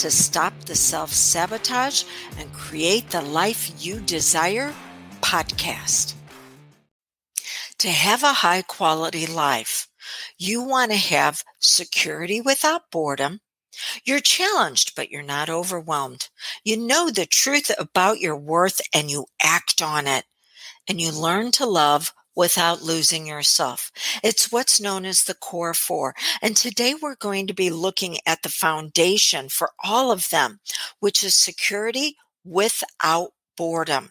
to Stop the Self Sabotage and Create the Life You Desire podcast. To have a high quality life, you want to have security without boredom. You're challenged, but you're not overwhelmed. You know the truth about your worth and you act on it. And you learn to love without losing yourself. It's what's known as the core four. And today we're going to be looking at the foundation for all of them, which is security without boredom.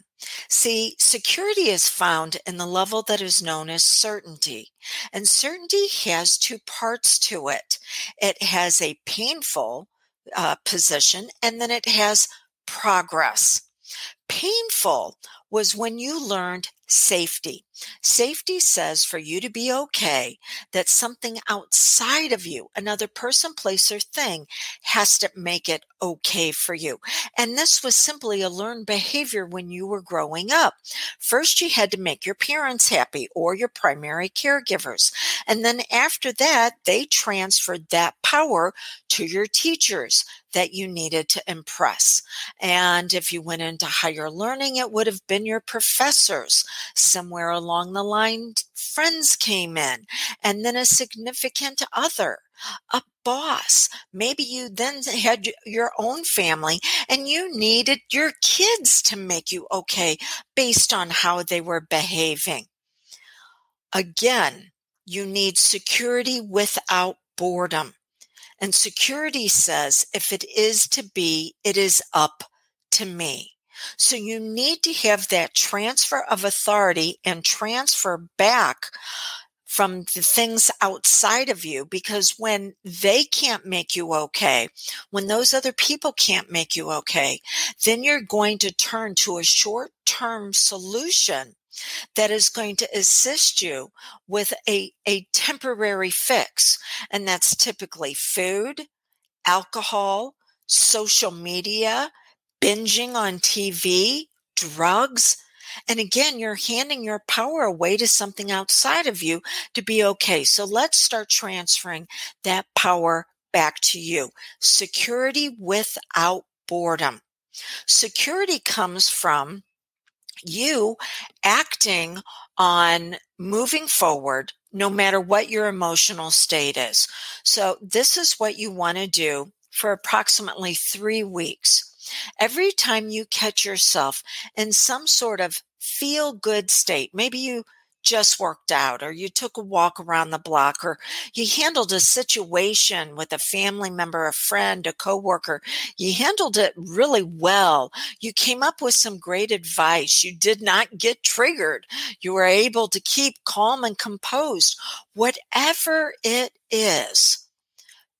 See, security is found in the level that is known as certainty. And certainty has two parts to it. It has a painful uh, position and then it has progress. Painful was when you learned safety. Safety says for you to be okay, that something outside of you, another person, place, or thing, has to make it okay for you. And this was simply a learned behavior when you were growing up. First, you had to make your parents happy or your primary caregivers. And then after that, they transferred that power to your teachers that you needed to impress. And if you went into higher learning, it would have been your professors. Somewhere along the line, friends came in, and then a significant other, a boss. Maybe you then had your own family and you needed your kids to make you okay based on how they were behaving. Again, you need security without boredom. And security says if it is to be, it is up to me. So you need to have that transfer of authority and transfer back from the things outside of you because when they can't make you okay, when those other people can't make you okay, then you're going to turn to a short term solution that is going to assist you with a, a temporary fix. And that's typically food, alcohol, social media, binging on TV, drugs. And again, you're handing your power away to something outside of you to be okay. So let's start transferring that power back to you. Security without boredom. Security comes from you acting on moving forward no matter what your emotional state is. So this is what you want to do for approximately three weeks. Every time you catch yourself in some sort of feel good state, maybe you just worked out or you took a walk around the block or you handled a situation with a family member, a friend, a coworker. You handled it really well. You came up with some great advice. You did not get triggered. You were able to keep calm and composed. Whatever it is,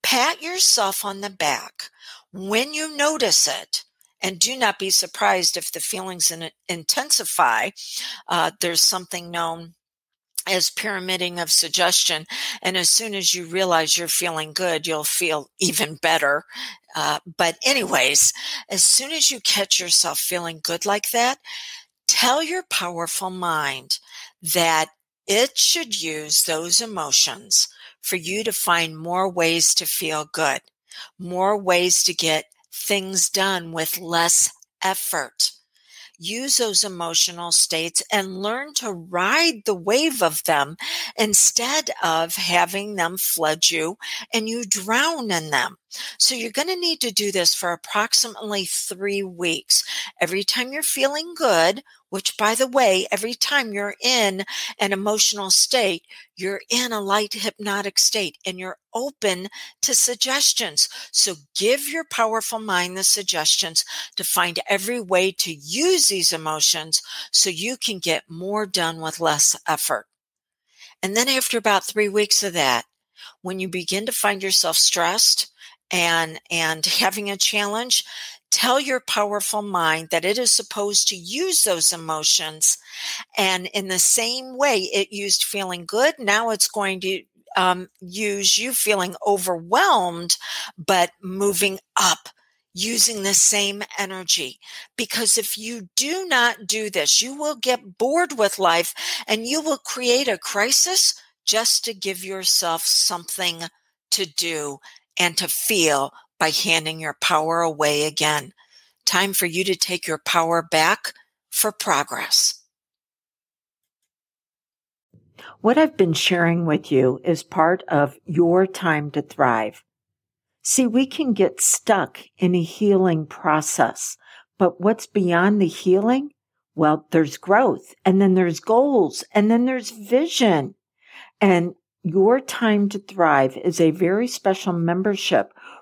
pat yourself on the back when you notice it and do not be surprised if the feelings in, intensify. Uh, there's something known as pyramiding of suggestion. And as soon as you realize you're feeling good, you'll feel even better. Uh, but, anyways, as soon as you catch yourself feeling good like that, tell your powerful mind that it should use those emotions for you to find more ways to feel good, more ways to get things done with less effort use those emotional states and learn to ride the wave of them instead of having them flood you and you drown in them. So you're going to need to do this for approximately three weeks. Every time you're feeling good, which by the way, every time you're in an emotional state, you're in a light hypnotic state and you're open to suggestions. So give your powerful mind the suggestions to find every way to use these emotions so you can get more done with less effort. And then after about three weeks of that, when you begin to find yourself stressed and and having a challenge tell your powerful mind that it is supposed to use those emotions and in the same way it used feeling good now it's going to um, use you feeling overwhelmed but moving up using the same energy. Because if you do not do this, you will get bored with life and you will create a crisis just to give yourself something to do and to feel by handing your power away again. Time for you to take your power back for progress. What I've been sharing with you is part of your time to thrive. See, we can get stuck in a healing process, but what's beyond the healing? Well, there's growth and then there's goals and then there's vision. And your time to thrive is a very special membership